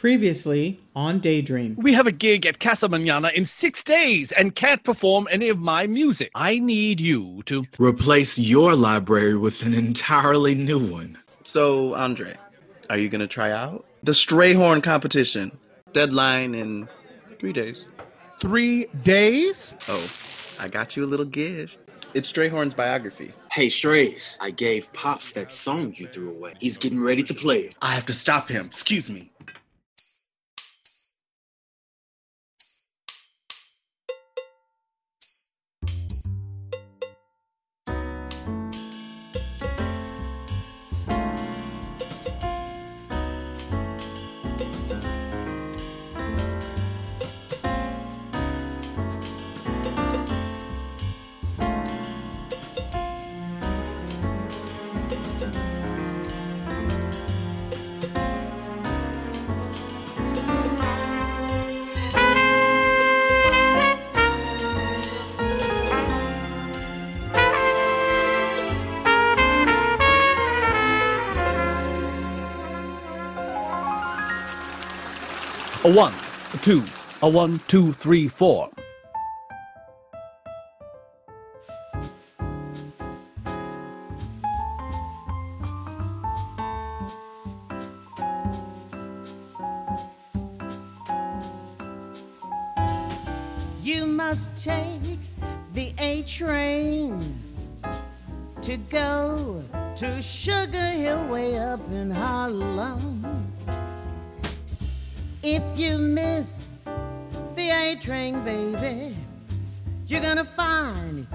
Previously on Daydream. We have a gig at Casa Manana in six days and can't perform any of my music. I need you to replace your library with an entirely new one. So, Andre, are you going to try out the Strayhorn competition? Deadline in three days. Three days? Oh, I got you a little gift. It's Strayhorn's biography. Hey, Strays, I gave Pops that song you threw away. He's getting ready to play it. I have to stop him. Excuse me. A one, a two, a one, two, three, four. You must take the A train to go to Sugar Hill way up in Harlem. If you miss the A train, baby, you're gonna find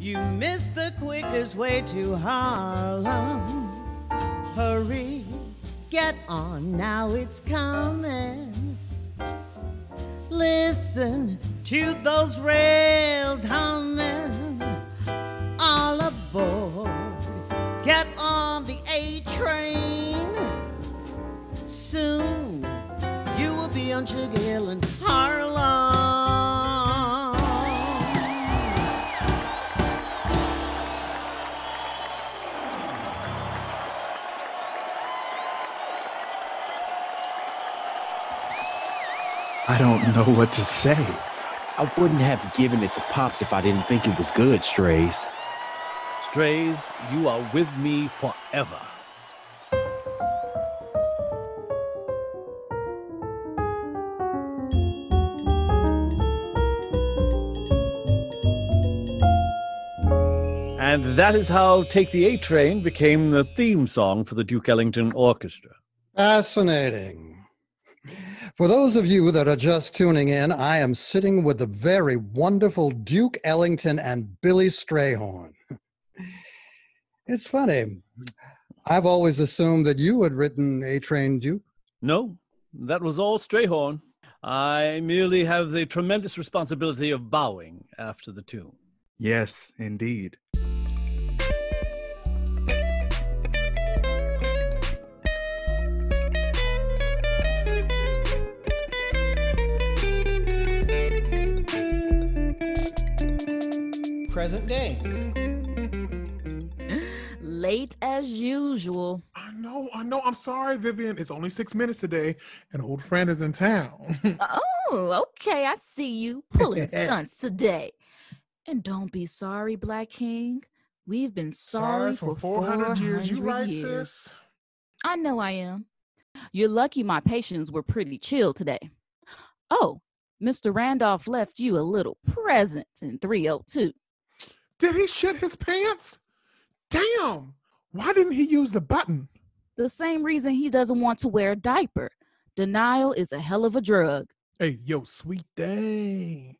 you missed the quickest way to Harlem. Hurry, get on, now it's coming. Listen to those rails humming. All aboard, get on Sugar Hill in Harlem. I don't know what to say. I wouldn't have given it to Pops if I didn't think it was good, Strays. Strays, you are with me forever. That is how Take the A Train became the theme song for the Duke Ellington Orchestra. Fascinating. For those of you that are just tuning in, I am sitting with the very wonderful Duke Ellington and Billy Strayhorn. It's funny. I've always assumed that you had written A Train Duke. No, that was all Strayhorn. I merely have the tremendous responsibility of bowing after the tune. Yes, indeed. Present day. Late as usual. I know, I know. I'm sorry, Vivian. It's only six minutes today. An old friend is in town. Oh, okay. I see you pulling stunts today. And don't be sorry, Black King. We've been sorry, for 400 years. You right, years. sis? I know I am. You're lucky my patients were pretty chill today. Oh, Mr. Randolph left you a little present in 302. Did he shit his pants? Damn. Why didn't he use the button? The same reason he doesn't want to wear a diaper. Denial is a hell of a drug. Hey, yo, sweet thing.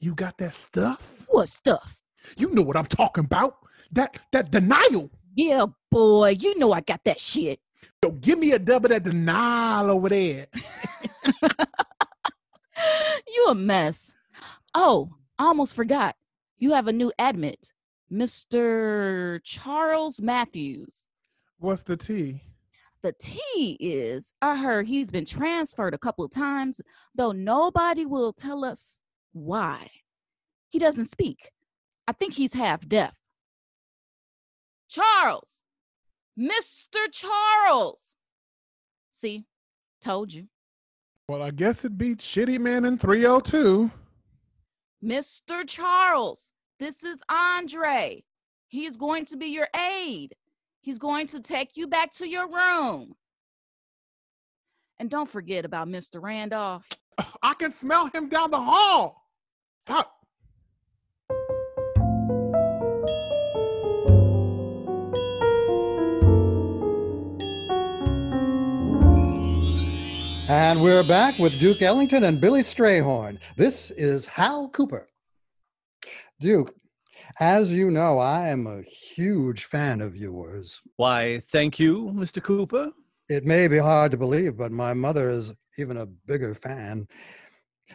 You got that stuff? What stuff? You know what I'm talking about. That that denial. Yeah, boy, you know I got that shit. Yo, give me a double that denial over there. You a mess. Oh, I almost forgot. You have a new admit, Mr. Charles Matthews. What's the T? The T is I heard he's been transferred a couple of times, though nobody will tell us why. He doesn't speak. I think he's half deaf. Charles! Mr. Charles! See, told you. Well, I guess it beats Shitty Man in 302. Mr. Charles, this is Andre. He is going to be your aide. He's going to take you back to your room. And don't forget about Mr. Randolph. I can smell him down the hall. Fuck. And we're back with Duke Ellington and Billy Strayhorn. This is Hal Cooper. Duke, as you know, I am a huge fan of yours. Why, thank you, Mr. Cooper. It may be hard to believe, but my mother is even a bigger fan.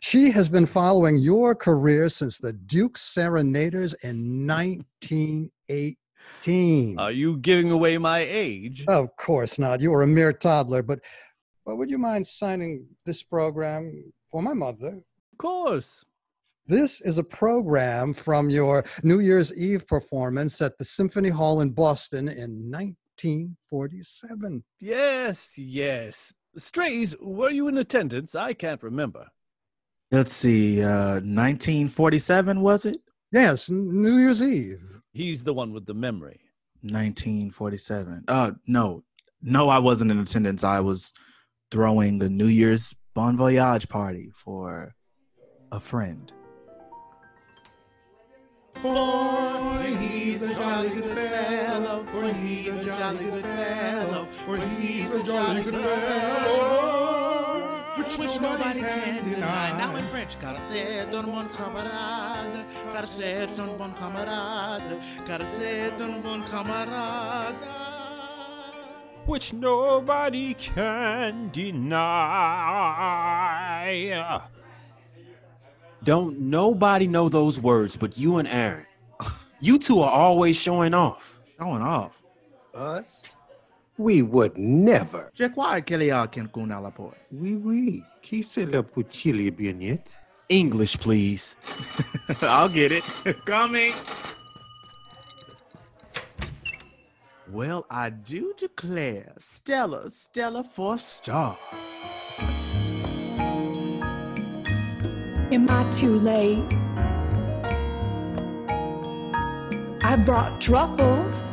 She has been following your career since the Duke Serenaders in 1918. Are you giving away my age? Of course not. You were a mere toddler, but, but would you mind signing this program for my mother? Of course. This is a program from your New Year's Eve performance at the Symphony Hall in Boston in 1947. Yes, yes. Strays, were you in attendance? I can't remember. Let's see, uh, 1947 was it? Yes, New Year's Eve. He's the one with the memory. 1947. Uh, no, no, I wasn't in attendance. I was throwing the New Year's Bon Voyage party for a friend. For he's a jolly good fellow, for he's a jolly good fellow, for he's a jolly good fellow, which, which nobody can deny. Now in French, car c'est un bon camarade, car c'est un bon camarade, car c'est un bon camarade. which nobody can deny. Don't nobody know those words but you and Aaron. You two are always showing off. Showing off? Us? We would never. Je crois qu'il y a quelqu'un à la porte. Oui, oui. Qui c'est là pour chili bignette? English, please. I'll get it. Coming. Well, I do declare Stella, Stella for star. Am I too late? I brought truffles.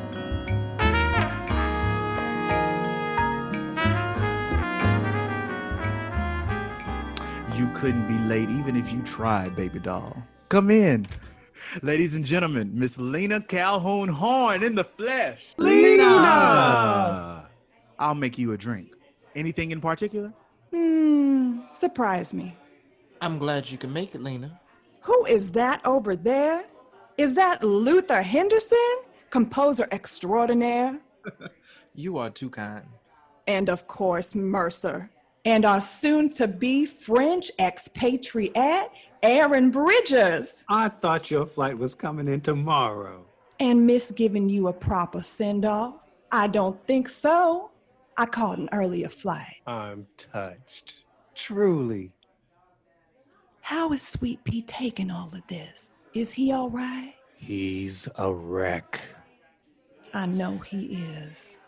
You couldn't be late even if you tried, baby doll. Come in. Ladies and gentlemen, Miss Lena Calhoun Horne in the flesh. Lena! I'll make you a drink. Anything in particular? Hmm, surprise me. I'm glad you can make it, Lena. Who is that over there? Is that Luther Henderson, composer extraordinaire? You are too kind. And of course, Mercer. And our soon to be French expatriate, Aaron Bridgers. I thought your flight was coming in tomorrow. And Miss giving you a proper send off? I don't think so. I caught an earlier flight. I'm touched. Truly. How is Sweet Pea taking all of this? Is he all right? He's a wreck. I know he is.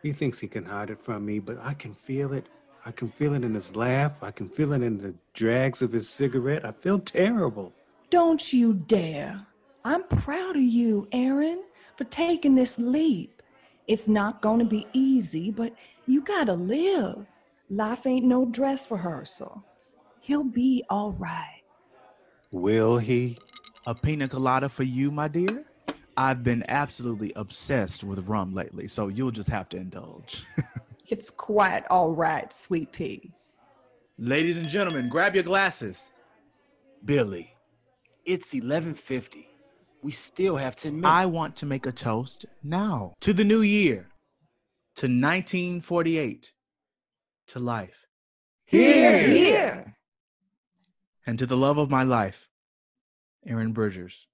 He thinks he can hide it from me, but I can feel it. I can feel it in his laugh. I can feel it in the drags of his cigarette. I feel terrible. Don't you dare. I'm proud of you, Aaron, for taking this leap. It's not going to be easy, but you gotta live. Life ain't no dress rehearsal. He'll be all right. Will he? A pina colada for you, my dear? I've been absolutely obsessed with rum lately, so you'll just have to indulge. It's quite all right, Sweet Pea. Ladies and gentlemen, grab your glasses. Billy, it's 11:50. We still have 10 minutes. I want to make a toast now to the new year, to 1948, to life, Hear, hear. And to the love of my life, Aaron Bridgers.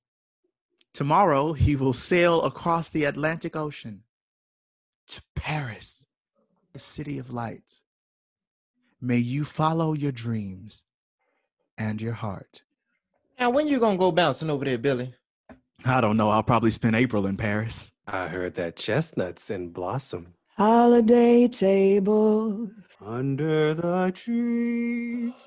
Tomorrow, he will sail across the Atlantic Ocean to Paris, the city of lights. May you follow your dreams and your heart. Now, when you gonna go bouncing over there, Billy? I don't know. I'll probably spend April in Paris. I heard that chestnuts in blossom. holiday tables. Under the trees.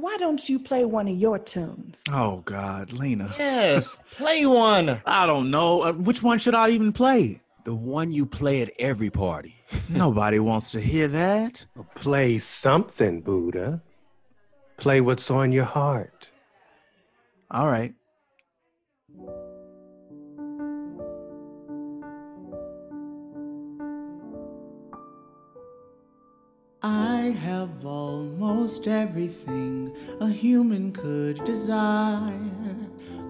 Why don't you play one of your tunes? Oh God, Lena. Yes, play one. I don't know. Uh, which one should I even play? The one you play at every party. Nobody wants to hear that. Play something, Buddha. Play what's on your heart. All right. Have almost everything a human could desire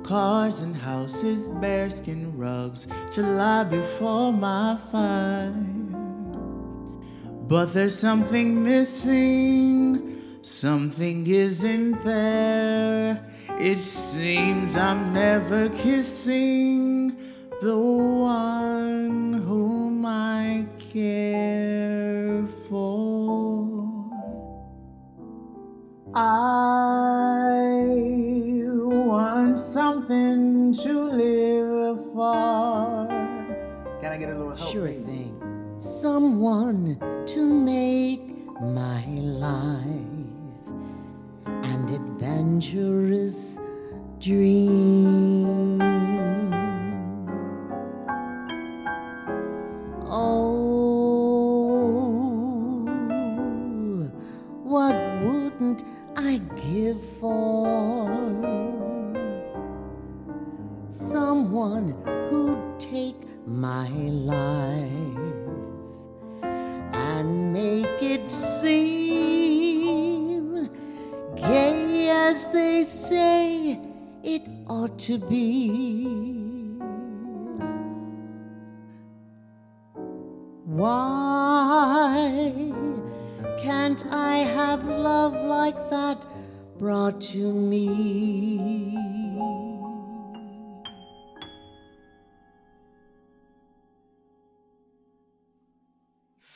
cars and houses, bearskin rugs to lie before my fire. But there's something missing, something isn't there. It seems I'm never kissing the one whom I care I want something to live for. Can I get a little help? Sure thing. Someone to make my life and adventurous dream. Take my life and make it seem gay as they say it ought to be. Why can't I have love like that brought to me?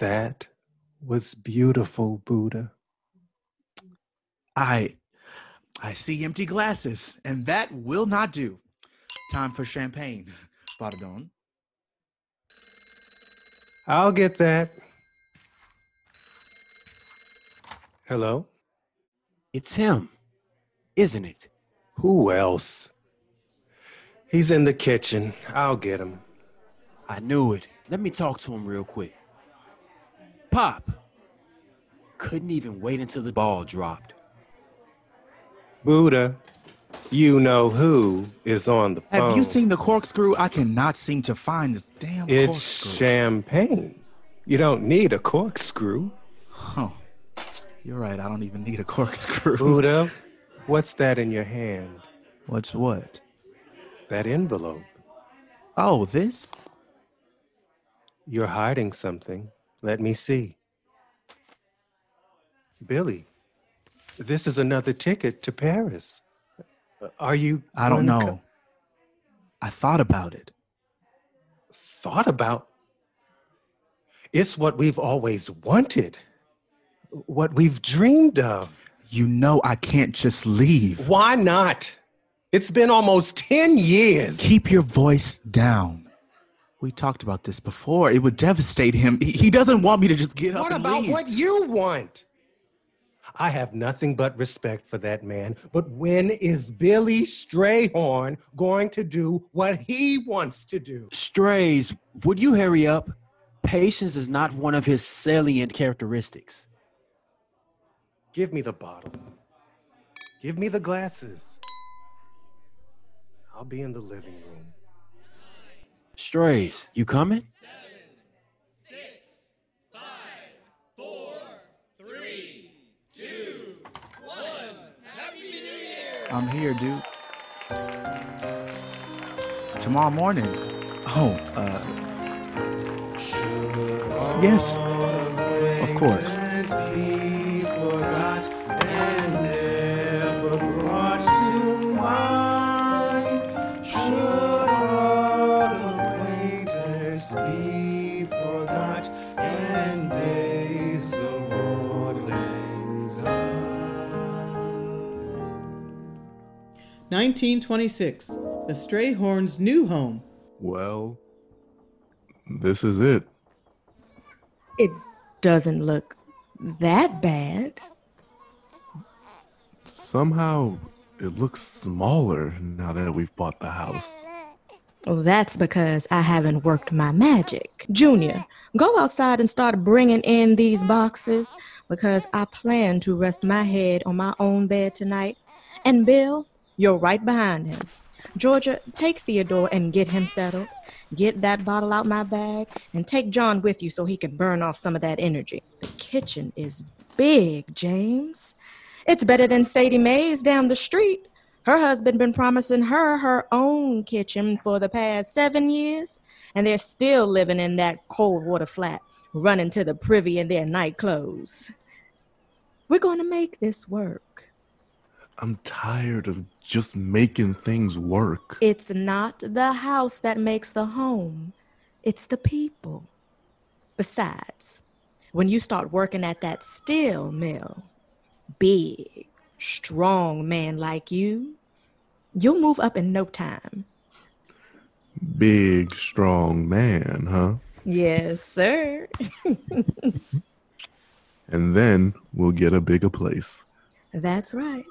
That was beautiful, Buddha. I I see empty glasses, and that will not do. Time for champagne. Pardon. I'll get that. Hello? It's him, isn't it? Who else? He's in the kitchen. I'll get him. I knew it. Let me talk to him real quick. Pop! Couldn't even wait until the ball dropped. Buddha, you know who is on the phone. Have you seen the corkscrew? I cannot seem to find this damn It's corkscrew. champagne. You don't need a corkscrew. Oh, you're right. I don't even need a corkscrew. Buddha, what's that in your hand? What's what? That envelope. Oh, this? You're hiding something. Let me see. Billy, this is another ticket to Paris. Are you? I don't know. co- I thought about it. thought about? It's what we've always wanted. What we've dreamed of. You know I can't just leave. Why not? It's been almost 10 years. Keep your voice down. We talked about this before. It would devastate him. He, he doesn't want me to just get up What and about leave. what you want? I have nothing but respect for that man. But when is Billy Strayhorn going to do what he wants to do? Strays, would you hurry up? Patience is not one of his salient characteristics. Give me the bottle. Give me the glasses. I'll be in the living room. Strays, you coming? I'm here, Duke. Tomorrow morning. Oh, uh. Yes. Of course. 1926. The Strayhorns' new home. Well, this is it. It doesn't look that bad. Somehow it looks smaller now that we've bought the house. Well, that's because I haven't worked my magic. Junior, go outside and start bringing in these boxes because I plan to rest my head on my own bed tonight. And Bill, you're right behind him. Georgia, take Theodore and get him settled. Get that bottle out my bag and take John with you so he can burn off some of that energy. The kitchen is big, James. It's better than Sadie Mae's down the street. Her husband been promising her her own kitchen for the past seven years, and they're still living in that cold water flat, running to the privy in their night clothes. We're going to make this work. I'm tired of just making things work. It's not the house that makes the home, it's the people. Besides, when you start working at that steel mill, big, strong man like you, you'll move up in no time. Big, strong man, huh? Yes, sir. And then we'll get a bigger place. That's right.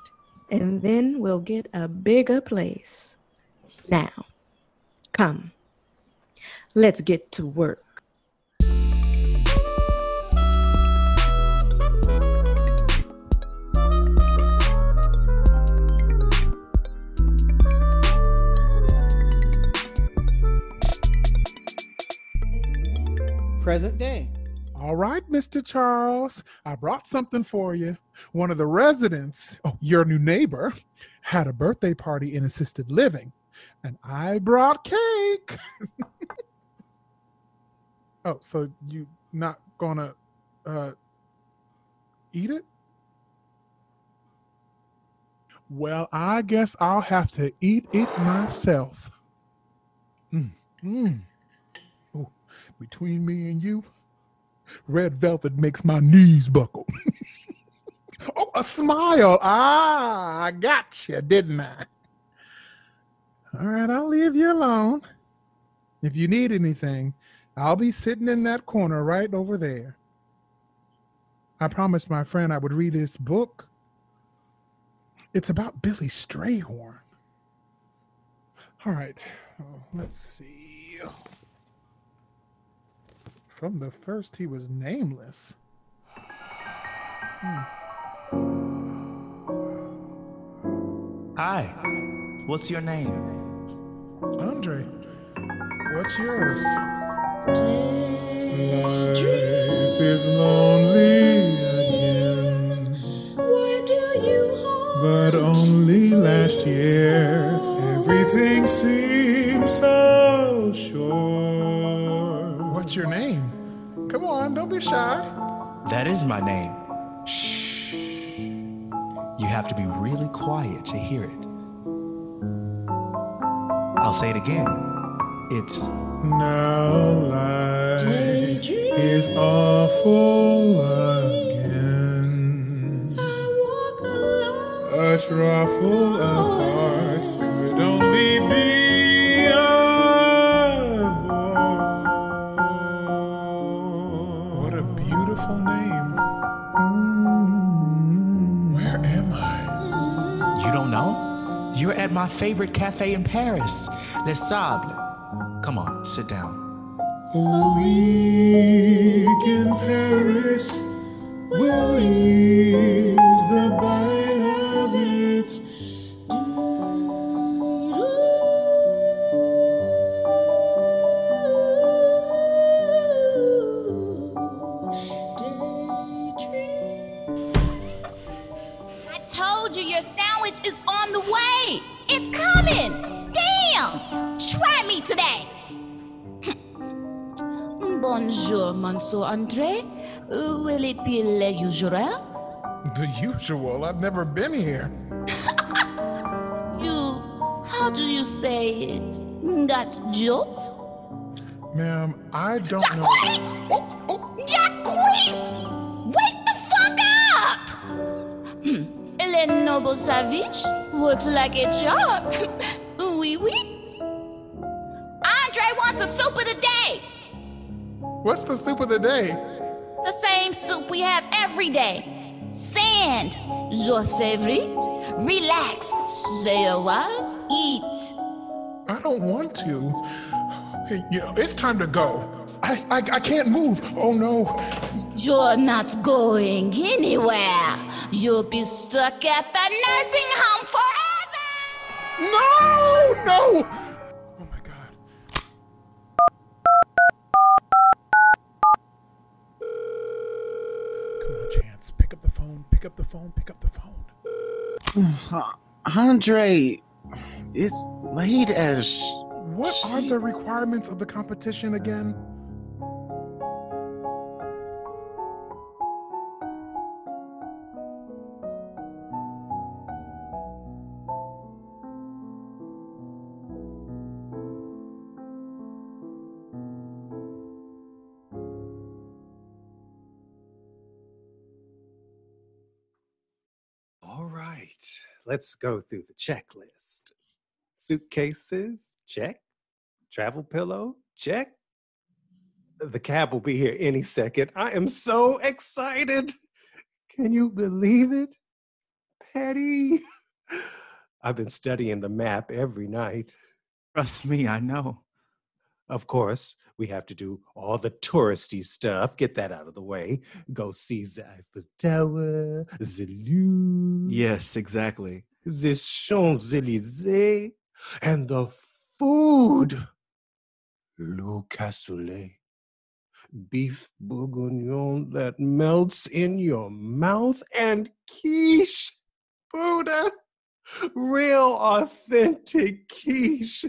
And then we'll get a bigger place. Now, come. Let's get to work. Present day. All right, Mr. Charles, I brought something for you. One of the residents, oh, your new neighbor, had a birthday party in assisted living, and I brought cake. oh, so you not gonna uh, eat it? Well, I guess I'll have to eat it myself. Mm, mm. Ooh, between me and you, red velvet makes my knees buckle. oh, a smile. Ah, I got you, didn't I? All right, I'll leave you alone. If you need anything, I'll be sitting in that corner right over there. I promised my friend I would read this book. It's about Billy Strayhorn. All right, let's see. From the first, he was nameless. Hmm. Hi. What's your name? Andre, what's yours? Life is lonely again. Why do you But only last year, everything seems so sure. What's your name? Come on, don't be shy. That is my name. Shh. You have to be really quiet to hear it. I'll say it again. It's Now life is awful again. I walk alone. A truffle of oh, hearts could only be favorite cafe in Paris, Les Sables. Come on, sit down. A week in Paris. Where is the bite Bonjour, Monsieur Andre. Will it be le usual? The usual. I've never been here. You, how do you say it? Got jokes? Ma'am, I don't know. Jacques! Wake the fuck up! Hmm. Le noble savage works like a charm. Oui, oui. Andre wants the soup of the. What's the soup of the day? The same soup we have every day. Sand, your favorite. Relax, say a while, eat. I don't want to. It's time to go. I, I, I can't move. Oh no. You're not going anywhere. You'll be stuck at the nursing home forever. No, no. Phone. Pick up the phone. Pick up the phone. Andre, it's late as. What are the requirements of the competition again? Right, let's go through the checklist. Suitcases, check. Travel pillow, check. The cab will be here any second. I am so excited. Can you believe it? Patty. I've been studying the map every night. Trust me, I know. Of course, we have to do all the touristy stuff. Get that out of the way. Go see the Eiffel Tower, the Louvre. Yes, exactly. The Champs Elysees, and the food. Le cassoulet. Beef bourguignon that melts in your mouth, and quiche. Buddha. Real authentic quiche.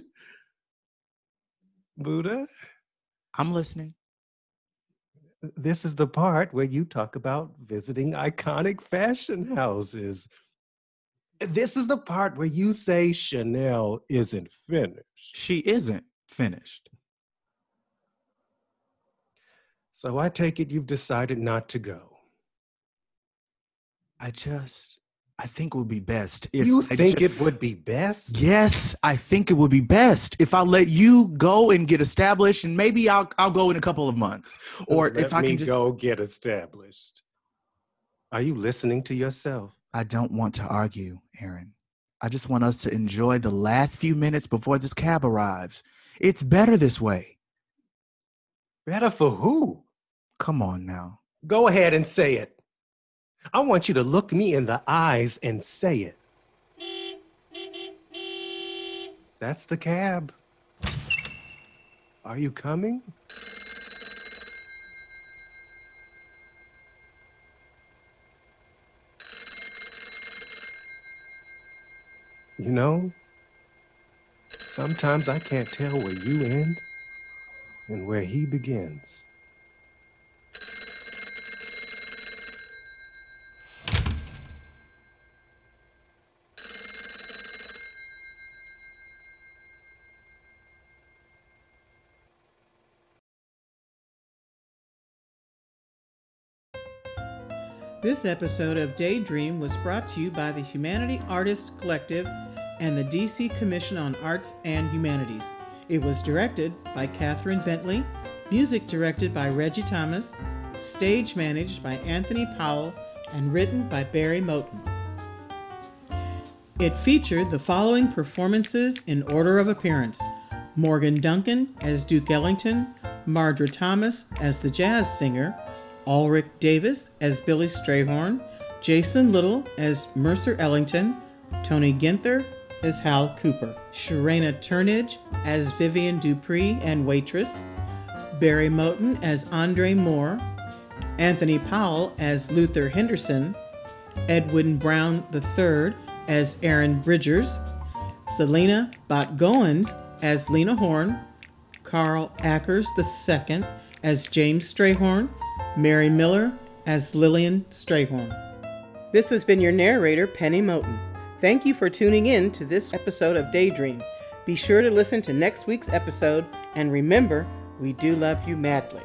Buddha? I'm listening. This is the part where you talk about visiting iconic fashion houses. This is the part where you say Chanel isn't finished. She isn't finished. So I take it you've decided not to go. I just, I think it would be best if you I think ju- it would be best? Yes, I think it would be best if I let you go and get established, and maybe I'll I'll go in a couple of months, or Let if I can just go get established. Are you listening to yourself? I don't want to argue, Aaron. I just want us to enjoy the last few minutes before this cab arrives. It's better this way. Better for who? Come on now. Go ahead and say it. I want you to look me in the eyes and say it. That's the cab. Are you coming? You know, sometimes I can't tell where you end and where he begins. This episode of Daydream was brought to you by the Humanity Artists Collective and the DC Commission on Arts and Humanities. It was directed by Catherine Bentley, music directed by Reggie Thomas, stage managed by Anthony Powell, and written by Barry Moten. It featured the following performances in order of appearance Morgan Duncan as Duke Ellington, Mardra Thomas as the jazz singer, Ulrich Davis as Billy Strayhorn, Jason Little as Mercer Ellington, Tony Ginther as Hal Cooper, Sharena Turnage as Vivian Dupree and waitress, Barry Moten as Andre Moore, Anthony Powell as Luther Henderson, Edwin Brown III as Aaron Bridgers, Selena Botgoens as Lena Horne, Carl Ackers II as James Strayhorn, Mary Miller as Lillian Strayhorn. This has been your narrator, Penny Moten. Thank you for tuning in to this episode of Daydream. Be sure to listen to next week's episode, and remember, we do love you madly.